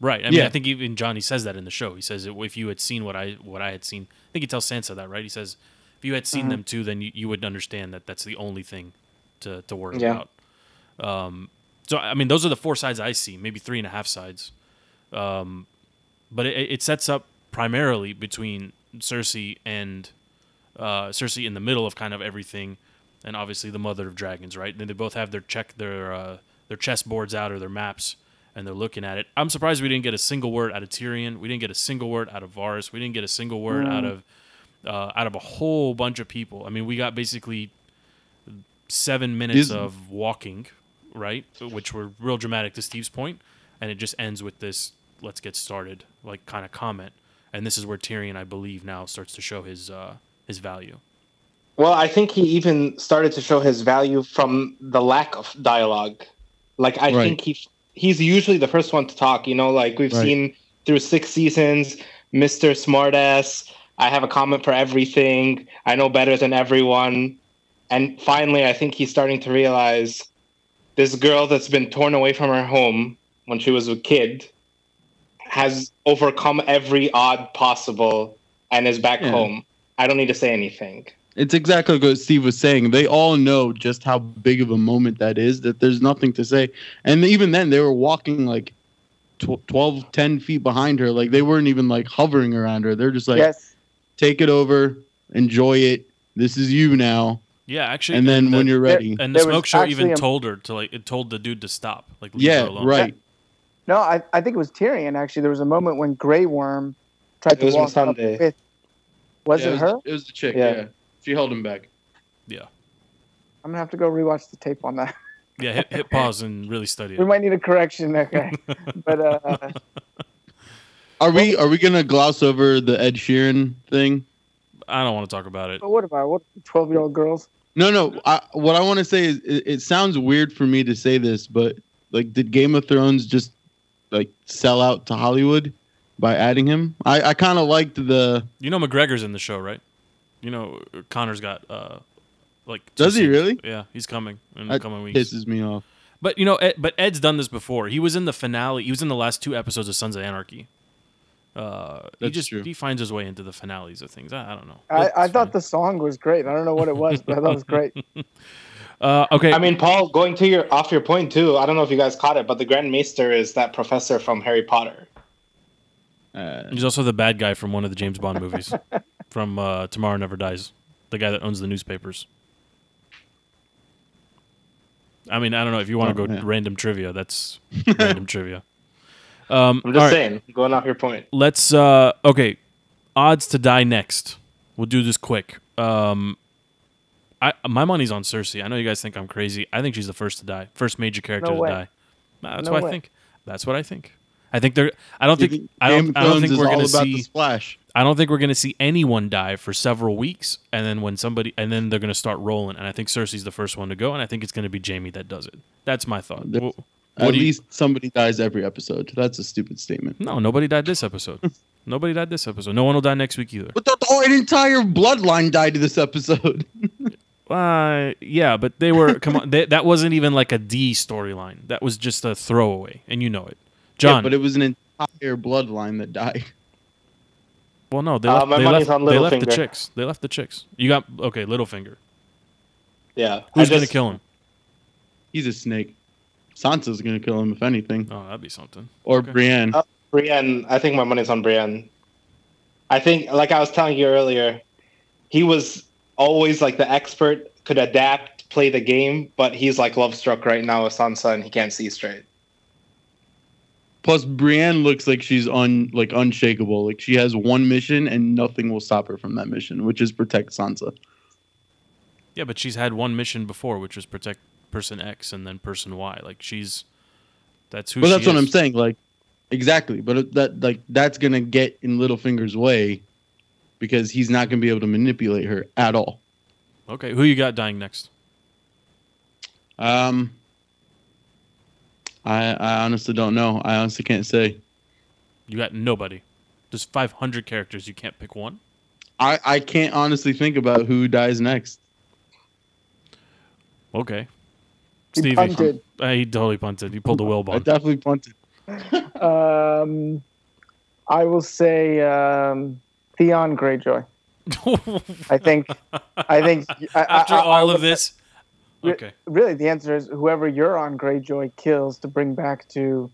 Speaker 1: Right. I mean,
Speaker 4: Yeah.
Speaker 1: I think even Johnny says that in the show. He says if you had seen what I what I had seen, I think he tells Sansa that, right? He says if you had seen
Speaker 2: Mhm.
Speaker 1: them too, then you, you would understand that that's the only thing to to worry
Speaker 3: Yeah.
Speaker 1: about. Um, so I mean, those are the four sides I see, maybe three and a half sides. Um, but it, it sets up primarily between Cersei and uh, Cersei in the middle of kind of everything, and obviously the Mother of Dragons, right? And they both have their check their uh, their chess boards out or their maps, and they're looking at it. I'm surprised we didn't get a single word out of Tyrion. We didn't get a single word out of Varys. We didn't get a single word out of uh, out of a whole bunch of people. I mean, we got basically seven minutes
Speaker 4: These-
Speaker 1: of walking, right? Which were real dramatic to Steve's point, and it just ends with this "let's get started" like kind of comment. And this is where Tyrion, I believe, now starts to show his uh, his value.
Speaker 3: Well, I think he even started to show his value from the lack of dialogue. Like I
Speaker 4: Right.
Speaker 3: think he he's usually the first one to talk. You know, like we've
Speaker 4: Right.
Speaker 3: seen through six seasons, Mister Smartass. I have a comment for everything. I know better than everyone. And finally, I think he's starting to realize this girl that's been torn away from her home when she was a kid has overcome every odd possible and is back
Speaker 4: Yeah.
Speaker 3: home. I don't need to say anything.
Speaker 4: It's exactly what Steve was saying. They all know just how big of a moment that is, that there's nothing to say. And even then, they were walking like tw- 12, 10 feet behind her. Like they weren't even like hovering around her. They're just like,
Speaker 2: yes.
Speaker 4: take it over, enjoy it. This is you now.
Speaker 1: Yeah, actually,
Speaker 4: And then
Speaker 1: the,
Speaker 4: when you're ready.
Speaker 1: and the smoke show even
Speaker 2: a-
Speaker 1: told her to like it told the dude to stop, like leave her
Speaker 4: Yeah,
Speaker 1: alone.
Speaker 4: right.
Speaker 2: No, I, I think it was Tyrion. Actually, there was a moment when Grey Worm tried
Speaker 3: It
Speaker 2: to
Speaker 3: was
Speaker 2: walk up
Speaker 3: Missandei.
Speaker 2: with. Was
Speaker 4: Yeah,
Speaker 2: it her?
Speaker 4: It was the chick.
Speaker 3: Yeah.
Speaker 4: Yeah. She held him back.
Speaker 2: Yeah, I'm gonna have to go rewatch the tape on that.
Speaker 1: Yeah, hit, hit pause and really study it.
Speaker 2: We might need a correction. Okay, but uh,
Speaker 4: Are we are we gonna gloss over the Ed Sheeran thing?
Speaker 1: I don't want to talk about it.
Speaker 2: but what about what twelve year old girls?
Speaker 4: No, no. I, what I want to say is, it, it sounds weird for me to say this, but like, did Game of Thrones just like sell out to Hollywood by adding him? I, I kind of liked the.
Speaker 1: You know McGregor's in the show, right? You know Conor's got uh like
Speaker 4: Does he
Speaker 1: scenes.
Speaker 4: really?
Speaker 1: Yeah, he's coming in the
Speaker 4: That
Speaker 1: coming weeks.
Speaker 4: pisses me off.
Speaker 1: But you know, Ed, but Ed's done this before. He was in the finale. He was in the last two episodes of Sons of Anarchy. Uh, he
Speaker 4: That's
Speaker 1: just
Speaker 4: true.
Speaker 1: he finds his way into the finales of things. I, I don't know.
Speaker 2: I, I thought the song was great. I don't know what it was, but I thought it was great.
Speaker 1: Uh, okay,
Speaker 3: I mean, Paul, going to your off your point too. I don't know if you guys caught it, but the Grand Maester is that professor from Harry Potter.
Speaker 4: Uh,
Speaker 1: he's also the bad guy from one of the James Bond movies, from uh, Tomorrow Never Dies. The guy that owns the newspapers. I mean, I don't know if you want to
Speaker 4: Oh,
Speaker 1: go
Speaker 4: yeah.
Speaker 1: random trivia. That's random trivia. Um,
Speaker 3: I'm just
Speaker 1: all right.
Speaker 3: saying, going off your point.
Speaker 1: let's uh okay odds to die next we'll do this quick um i my money's on cersei. I know you guys think i'm crazy. I think she's the first to die. First major character
Speaker 2: No
Speaker 1: to
Speaker 2: way.
Speaker 1: die. That's
Speaker 2: No
Speaker 1: what i think. That's what i think. I think they're i don't think
Speaker 4: think
Speaker 1: i don't i don't think we're gonna see
Speaker 4: the splash.
Speaker 1: i don't think we're gonna see anyone die for several weeks and then when somebody and then they're gonna start rolling. And i think cersei's the first one to go and i think it's gonna be jaime that does it. That's my thought.
Speaker 4: There's- At
Speaker 1: what you-
Speaker 4: least somebody dies every episode. That's a stupid statement.
Speaker 1: no nobody died this episode. Nobody died this episode. No one will die next week either.
Speaker 4: But the, the an entire bloodline died this episode.
Speaker 1: Uh, yeah, but they were come on. They, that wasn't even like a D storyline. That was just a throwaway, and you know it, John.
Speaker 4: Yeah, but it was an entire bloodline that died.
Speaker 1: well, no, they
Speaker 3: Uh,
Speaker 1: left.
Speaker 3: my
Speaker 1: they
Speaker 3: money's
Speaker 1: left,
Speaker 3: on
Speaker 1: they left the chicks. They left the chicks. You got okay, Littlefinger.
Speaker 3: Yeah.
Speaker 1: Who's
Speaker 3: I
Speaker 1: gonna kill him?
Speaker 4: He's a snake. Sansa's gonna kill him if anything,
Speaker 1: Oh, that'd be something.
Speaker 4: or
Speaker 1: Okay.
Speaker 4: Brienne.
Speaker 3: Uh, Brienne, I think my money's on Brienne. I think, like I was telling you earlier, he was always like the expert, could adapt, play the game, but he's like love struck right now with Sansa and he can't see straight.
Speaker 4: Plus, Brienne looks like she's un like unshakable. Like she has one mission and nothing will stop her from that mission, which is protect Sansa.
Speaker 1: Yeah, but she's had one mission before, which was protect person X and then person Y. Like she's that's who.
Speaker 4: Well,
Speaker 1: she
Speaker 4: that's what I'm saying. Like, exactly. But that like that's gonna get in Littlefinger's way because he's not gonna be able to manipulate her at all.
Speaker 1: Okay, who you got dying next?
Speaker 4: Um, I I honestly don't know. I honestly can't say.
Speaker 1: You got nobody. There's 500 characters. You can't pick one.
Speaker 4: I I can't honestly think about who dies next.
Speaker 1: Okay.
Speaker 2: He
Speaker 1: Stevie.
Speaker 2: punted.
Speaker 1: Uh, he totally punted. He pulled the
Speaker 4: I
Speaker 1: whalebone.
Speaker 4: definitely punted.
Speaker 2: Um, I will say um, Theon Greyjoy. I think. I think. I,
Speaker 1: After
Speaker 2: I, I,
Speaker 1: all
Speaker 2: I
Speaker 1: of this.
Speaker 2: Re-
Speaker 1: Okay.
Speaker 2: Really, the answer is whoever Euron Greyjoy kills to bring back to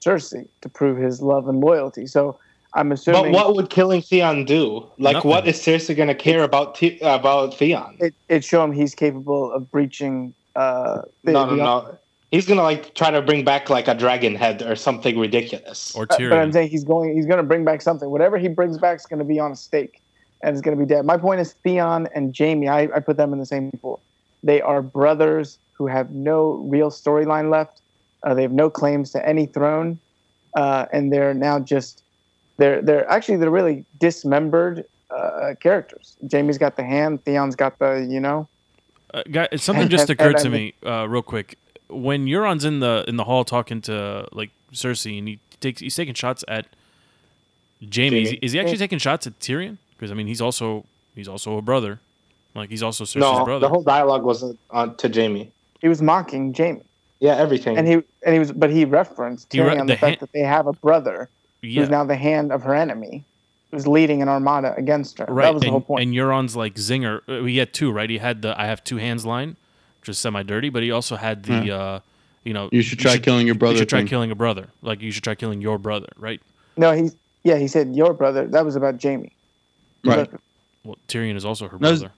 Speaker 2: Cersei to prove his love and loyalty. So I'm assuming
Speaker 3: But what would killing Theon do? Like,
Speaker 1: Nothing.
Speaker 3: what is Cersei going to care about The- about Theon?
Speaker 2: it, it show him he's capable of breaching. Uh, the,
Speaker 3: no, no,
Speaker 2: the-
Speaker 3: no. He's gonna like try to bring back like a dragon head or something ridiculous.
Speaker 1: Or
Speaker 2: Uh, But I'm saying he's going. He's going to bring back something. Whatever he brings back is going to be on a stake, and it's going to be dead. My point is Theon and Jaime. I, I put them in the same pool. They are brothers who have no real storyline left. Uh, they have no claims to any throne, uh, and they're now just they're they're actually they're really dismembered uh, characters. Jaime's got the hand. Theon's got the you know.
Speaker 1: Uh, guy, something just occurred to me uh, real quick. When Euron's in the in the hall talking to like Cersei, and he takes he's taking shots at Jaime. Is, he, is he actually taking shots at Tyrion? Because I mean, he's also he's also a brother. Like he's also Cersei's
Speaker 3: no,
Speaker 1: brother.
Speaker 3: the whole dialogue was on to Jaime.
Speaker 2: He was mocking Jaime,
Speaker 3: Yeah, everything.
Speaker 2: and he and he was, but he referenced
Speaker 1: He re-
Speaker 2: Tyrion
Speaker 1: the
Speaker 2: the fact
Speaker 1: ha-
Speaker 2: that they have a brother.
Speaker 1: yeah,
Speaker 2: who's now the hand of her enemy, who's leading an armada against her.
Speaker 1: right.
Speaker 2: That was the
Speaker 1: and,
Speaker 2: whole point.
Speaker 1: and Euron's like zinger. uh, He had two, right? He had the I have two hands line, which is semi dirty, but he also had the uh, you know
Speaker 4: You should try killing your brother.
Speaker 1: You should try
Speaker 4: thing.
Speaker 1: killing a brother. Like you should try killing your brother, right?
Speaker 2: no, he's yeah, he said your brother. That was about Jaime.
Speaker 4: Right.
Speaker 2: But
Speaker 1: Well, Tyrion is also her
Speaker 4: No,
Speaker 1: brother,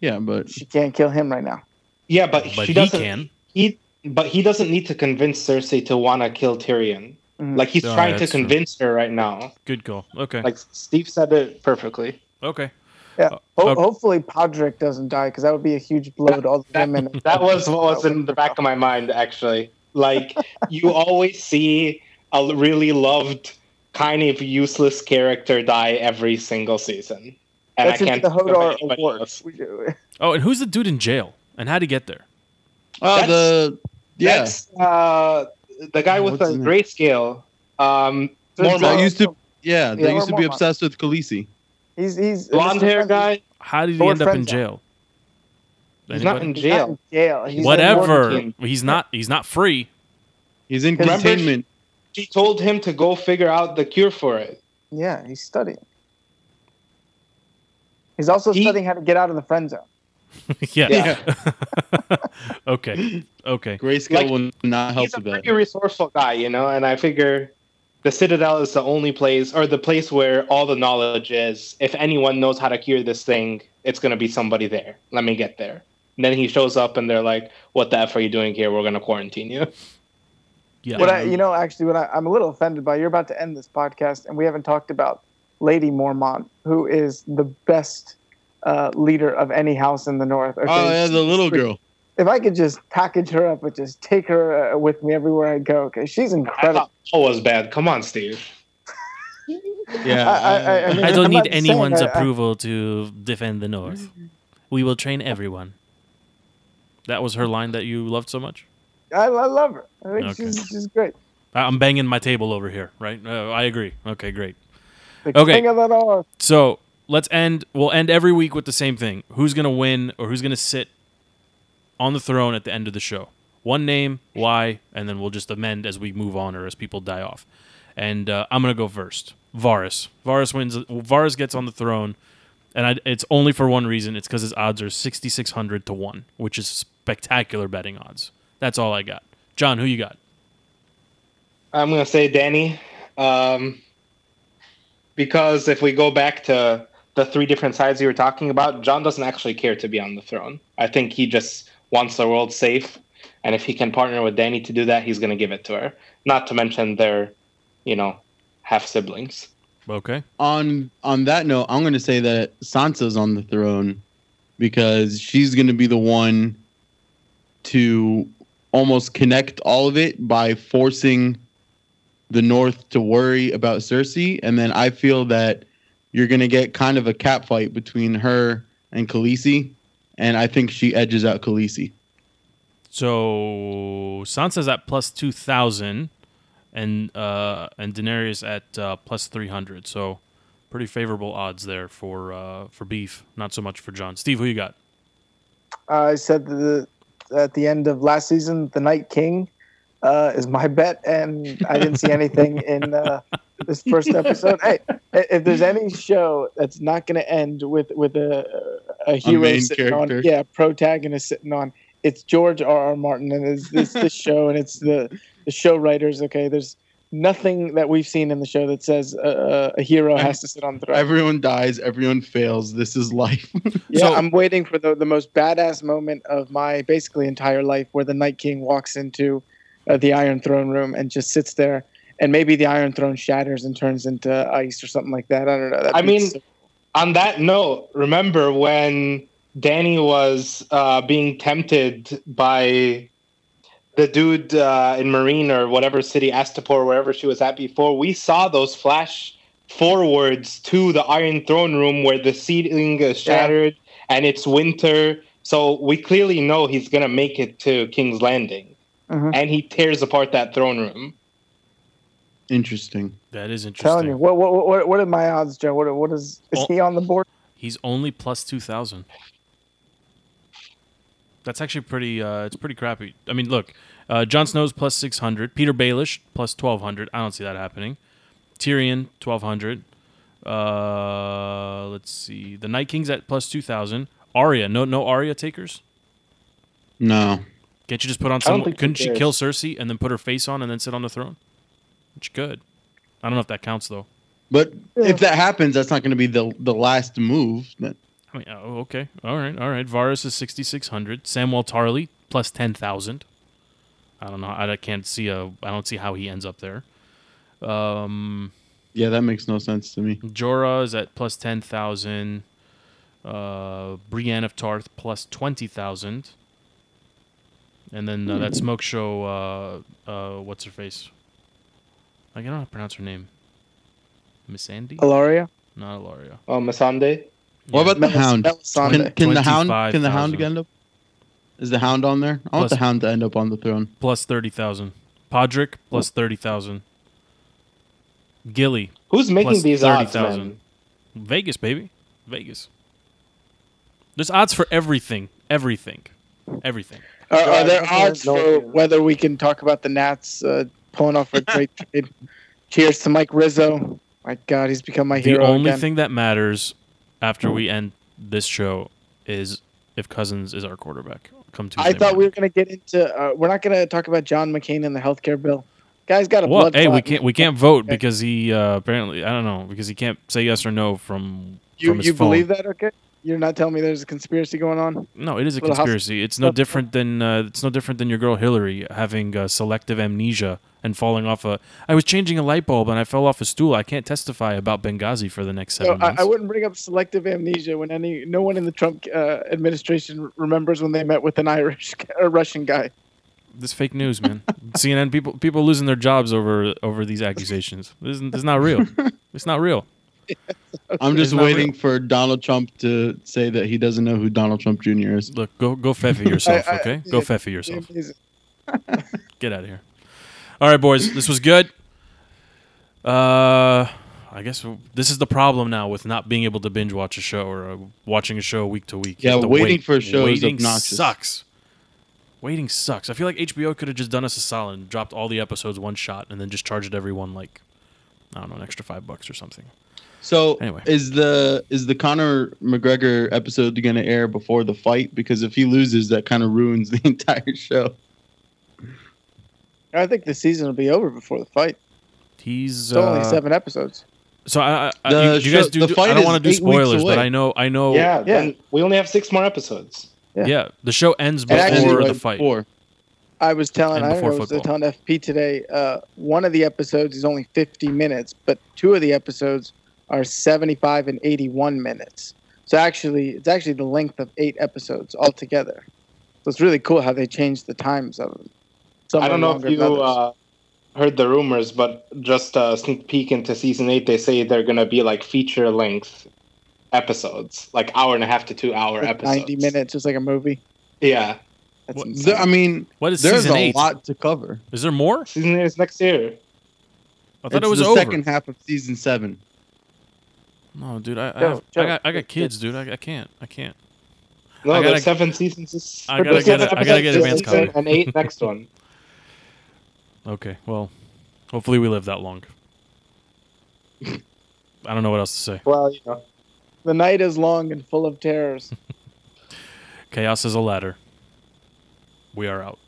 Speaker 4: Yeah, but
Speaker 2: she can't kill him right now.
Speaker 3: yeah, but,
Speaker 1: but
Speaker 3: she
Speaker 1: he
Speaker 3: doesn't.
Speaker 1: can.
Speaker 3: He, but he doesn't need to convince Cersei to want to kill Tyrion.
Speaker 2: Mhm.
Speaker 3: Like he's
Speaker 1: Oh,
Speaker 3: trying to
Speaker 1: that's true.
Speaker 3: convince her right now.
Speaker 1: Good call. Okay.
Speaker 3: Like Steve said it perfectly.
Speaker 1: okay.
Speaker 2: Yeah.
Speaker 1: Uh,
Speaker 2: Ho-
Speaker 1: okay.
Speaker 2: Hopefully, Podrick doesn't die because that would be a huge blow to all the
Speaker 3: That,
Speaker 2: women.
Speaker 3: that was what was in the back of my mind actually. Like you always see a really loved, kind of useless character die every single season, and
Speaker 2: That
Speaker 3: I can't
Speaker 2: the
Speaker 3: think of
Speaker 2: Hodor
Speaker 3: anybody
Speaker 2: Award.
Speaker 3: else.
Speaker 2: We do-
Speaker 1: Oh, and who's the dude in jail? And how'd he get there?
Speaker 4: oh
Speaker 3: That's-
Speaker 4: the yeah.
Speaker 3: That's uh, the guy with
Speaker 4: What's
Speaker 3: the
Speaker 4: his name?
Speaker 3: grayscale. Um,
Speaker 4: that used to yeah, they used to be
Speaker 2: Mormont.
Speaker 4: obsessed with Khaleesi.
Speaker 2: He's he's
Speaker 3: blonde hair guy.
Speaker 1: How did he
Speaker 2: Lord
Speaker 1: end up in jail?
Speaker 3: He's not in
Speaker 1: Anybody?
Speaker 2: He's not
Speaker 3: jail.
Speaker 2: in jail. He's
Speaker 1: Whatever.
Speaker 3: quarantine.
Speaker 1: He's not. He's not free.
Speaker 4: He's in
Speaker 2: Remember-
Speaker 4: containment.
Speaker 3: She told him to go figure out the cure for it.
Speaker 2: Yeah, he's studying. He's also
Speaker 3: He-
Speaker 2: studying how to get out of the friend zone.
Speaker 1: yeah.
Speaker 3: Yeah.
Speaker 1: okay. Okay.
Speaker 4: Grayscale
Speaker 3: Like,
Speaker 4: will not help
Speaker 3: He's a
Speaker 4: with that.
Speaker 3: pretty resourceful guy, you know, and I figure the Citadel is the only place or the place where all the knowledge is. If anyone knows how to cure this thing, it's going to be somebody there. Let me get there. And then he shows up and they're like, "What the f are you doing here? We're going to quarantine you."
Speaker 1: Yeah.
Speaker 2: What I, you know, actually, what I, I'm a little offended by, you're about to end this podcast, and we haven't talked about Lady Mormont, who is the best uh, leader of any house in the North. Okay?
Speaker 4: Oh yeah, the little girl.
Speaker 2: If I could just package her up and just take her uh, with me everywhere I go, because She's
Speaker 3: I
Speaker 2: incredible.
Speaker 3: thought Paul was bad. Come on, Steve.
Speaker 4: Yeah.
Speaker 2: I- I- I mean,
Speaker 1: I don't
Speaker 2: I'm
Speaker 1: need
Speaker 2: not saying
Speaker 1: anyone's
Speaker 2: I- I-
Speaker 1: approval to defend the North. We will train everyone. That was her line that you loved so much.
Speaker 2: I, I love her. I think
Speaker 1: Okay.
Speaker 2: she's, she's great.
Speaker 1: I- I'm banging my table over here, right? Uh, I agree. Okay, great.
Speaker 2: The
Speaker 1: Okay.
Speaker 2: king of the North.
Speaker 1: So let's end. We'll end every week with the same thing. Who's gonna win or who's gonna sit on the throne at the end of the show? One name, why, and then we'll just amend as we move on or as people die off. And uh, I'm gonna go first. Varys. Varys wins. Varys gets on the throne and I, it's only for one reason. It's because his odds are sixty six hundred to one, which is spectacular betting odds. That's all I got. John, who you got?
Speaker 3: I'm gonna say Dany, um, because if we go back to the three different sides you were talking about, Jon doesn't actually care to be on the throne. I think he just wants the world safe, and if he can partner with Dany to do that, he's gonna give it to her. Not to mention they're, you know, half siblings.
Speaker 1: Okay.
Speaker 4: on on that note, I'm going to say that Sansa's on the throne because she's going to be the one to almost connect all of it by forcing the North to worry about Cersei, and then I feel that you're going to get kind of a cat fight between her and Khaleesi, and I think she edges out Khaleesi.
Speaker 1: So Sansa's at plus two thousand, and uh, and Daenerys at uh, plus three hundred. So pretty favorable odds there for uh, for beef. Not so much for Jon. Steve, who you got?
Speaker 2: I said the, at the end of last season, the Night King uh, is my bet, and I didn't see anything in uh, this first episode. Hey, if there's any show that's not going to end with with a a hero
Speaker 4: main
Speaker 2: sitting on,
Speaker 4: character.
Speaker 2: yeah, protagonist sitting on, it's George R. R. Martin, and it's this this show, and it's the the show writers. Okay, there's nothing that we've seen in the show that says uh, a hero has to sit on the throne.
Speaker 4: Everyone dies, everyone fails. This is life.
Speaker 2: Yeah,
Speaker 1: So-
Speaker 2: I'm waiting for the, the most badass moment of my basically entire life where the Night King walks into uh, the Iron Throne room and just sits there. And maybe the Iron Throne shatters and turns into ice or something like that. I don't know. That'd
Speaker 3: I mean,
Speaker 2: so-
Speaker 3: on that note, remember when Dany was uh, being tempted by the dude uh, in Meereen or whatever city, Astapor, wherever she was at before? We saw those flash forwards to the Iron Throne room where the ceiling is
Speaker 2: Yeah.
Speaker 3: shattered and it's winter. So we clearly know he's gonna make it to King's Landing,
Speaker 2: Mhm.
Speaker 3: and he tears apart that throne room.
Speaker 4: Interesting.
Speaker 1: That is interesting.
Speaker 2: telling you, what, what what what are my odds, Joe? What what is is
Speaker 1: Well-
Speaker 2: he on the board?
Speaker 1: He's only plus two thousand. That's actually pretty. Uh, it's pretty crappy. I mean, look, uh, Jon Snow's plus six hundred. Petyr Baelish plus twelve hundred. I don't see that happening. Tyrion twelve hundred. Uh, let's see. The Night King's at plus two thousand. Arya, no, no Arya takers.
Speaker 4: No.
Speaker 1: Can't you just put on some? Couldn't she
Speaker 3: cares.
Speaker 1: kill Cersei and then put her face on and then sit on the throne? She could. I don't know if that counts though.
Speaker 4: But
Speaker 2: Yeah.
Speaker 4: if that happens, that's not going to be the the last move. That-
Speaker 1: I mean, oh, okay, all right, all right. Varys is sixty six hundred. Samuel Tarly plus ten thousand. I don't know. I, I can't see a. I don't see how he ends up there. Um,
Speaker 4: Yeah, that makes no sense to me.
Speaker 1: Jorah is at plus ten thousand. Uh, Brienne of Tarth plus twenty thousand. And then uh, that smoke show. Uh, uh, what's her face? I don't know how to pronounce her name. Miss Andy?
Speaker 2: Ellaria?
Speaker 1: Not Ellaria.
Speaker 3: Oh, Masande.
Speaker 4: What about the
Speaker 2: Melis-
Speaker 4: Hound?
Speaker 2: Melisande.
Speaker 4: Can, can the Hound? Can the
Speaker 1: 25,000.
Speaker 4: Hound end up? Is the Hound on there? I want
Speaker 1: Plus-
Speaker 4: the Hound to end up on the throne.
Speaker 1: plus thirty thousand. Podrick plus thirty thousand. Gilly
Speaker 3: Who's making
Speaker 1: plus
Speaker 3: these
Speaker 1: thirty
Speaker 3: odds, man?
Speaker 1: Vegas, baby, Vegas. There's odds for everything, everything, everything.
Speaker 2: Are, are there odds for whether we can talk about the Nats uh, pulling off a great trade? Cheers to Mike Rizzo. My God, he's become my
Speaker 1: The
Speaker 2: hero
Speaker 1: only
Speaker 2: again.
Speaker 1: thing that matters after we end this show is if Cousins is our quarterback. Come Tuesday.
Speaker 2: I thought we were going to get into. Uh, we're not going to talk about John McCain and the healthcare bill. Guy's got a
Speaker 1: Well,
Speaker 2: blood.
Speaker 1: hey, we can't we can't vote
Speaker 2: Okay.
Speaker 1: because he uh, apparently I don't know because he can't say yes or no from
Speaker 2: You,
Speaker 1: from his
Speaker 2: you
Speaker 1: phone.
Speaker 2: believe that? Okay. You're not telling me there's a conspiracy going on.
Speaker 1: No, it is a
Speaker 2: Little house-
Speaker 1: conspiracy. It's no different than uh, it's no different than your girl Hillary having uh, selective amnesia and falling off a. I was changing a light bulb and I fell off a stool. I can't testify about Benghazi for the next seven
Speaker 2: I,
Speaker 1: months.
Speaker 2: I wouldn't bring up selective amnesia when any no one in the Trump uh, administration remembers when they met with an Irish or Russian guy.
Speaker 1: this fake news, man. CNN people people losing their jobs over over these accusations. This is, this is not real. It's not real.
Speaker 4: I'm just
Speaker 1: It's not
Speaker 4: waiting for Donald Trump to say that he doesn't know who Donald Trump Jr. is.
Speaker 1: Look, go go feffy yourself,
Speaker 2: I- I-
Speaker 1: okay? Go
Speaker 2: yeah,
Speaker 1: feffy yourself. Get out of here. All right, boys. This was good. Uh, I guess this is the problem now with not being able to binge watch a show or uh, watching a show week to week.
Speaker 4: Yeah,
Speaker 1: have to
Speaker 4: waiting
Speaker 1: wait.
Speaker 4: for a show is
Speaker 1: waiting
Speaker 4: obnoxious.
Speaker 1: sucks. Waiting sucks. I feel like HBO could have just done us a solid and dropped all the episodes one shot and then just charged everyone like I don't know an extra five bucks or something.
Speaker 4: So
Speaker 1: Anyway.
Speaker 4: is the is the Conor McGregor episode going to air before the fight? Because if he loses, that kind of ruins the entire show.
Speaker 2: I think the season will be over before the fight.
Speaker 1: He's
Speaker 2: It's only
Speaker 1: uh,
Speaker 2: seven episodes.
Speaker 1: So I, I,
Speaker 4: The
Speaker 1: you, you guys do.
Speaker 4: the
Speaker 1: do-
Speaker 4: fight
Speaker 1: I don't want to do spoilers, but
Speaker 4: away.
Speaker 1: I know. I know.
Speaker 3: yeah,
Speaker 2: yeah.
Speaker 3: we only have six more episodes.
Speaker 2: Yeah.
Speaker 1: yeah, The show ends before
Speaker 2: actually,
Speaker 1: the fight.
Speaker 4: Before.
Speaker 2: I was telling,
Speaker 1: And
Speaker 2: I,
Speaker 1: before
Speaker 2: know, I was
Speaker 1: football.
Speaker 2: telling FP today. Uh, one of the episodes is only 50 minutes, but two of the episodes are 75 and 81 minutes. So actually, it's actually the length of eight episodes altogether. So it's really cool how they changed the times of them. Some
Speaker 3: I don't know if you uh, heard the rumors, but just a sneak peek into season eight, they say they're gonna be like feature length episodes, like hour and a half to two hour
Speaker 2: Like
Speaker 3: episodes.
Speaker 2: 90 minutes, just like a movie.
Speaker 3: Yeah,
Speaker 2: That's
Speaker 1: What-
Speaker 2: insane.
Speaker 4: There- I mean,
Speaker 1: What is
Speaker 4: there's
Speaker 1: season
Speaker 4: a
Speaker 1: eight?
Speaker 4: lot to cover.
Speaker 1: Is there more?
Speaker 3: season eight is next year.
Speaker 1: I thought
Speaker 4: it's
Speaker 1: it was
Speaker 4: the
Speaker 1: over.
Speaker 4: second half of season seven.
Speaker 1: No, dude. I, I, have, I got. I got kids, dude. I, I can't. I can't.
Speaker 3: No,
Speaker 1: I gotta-
Speaker 3: seven seasons.
Speaker 1: I gotta get I gotta get
Speaker 3: episodes
Speaker 1: advance
Speaker 3: this season
Speaker 1: copy.
Speaker 3: and eight next one.
Speaker 1: Okay. Well, hopefully we live that long. I don't know what else to say.
Speaker 3: Well, you know.
Speaker 2: the night is long and full of terrors.
Speaker 1: Chaos is a ladder. We are out.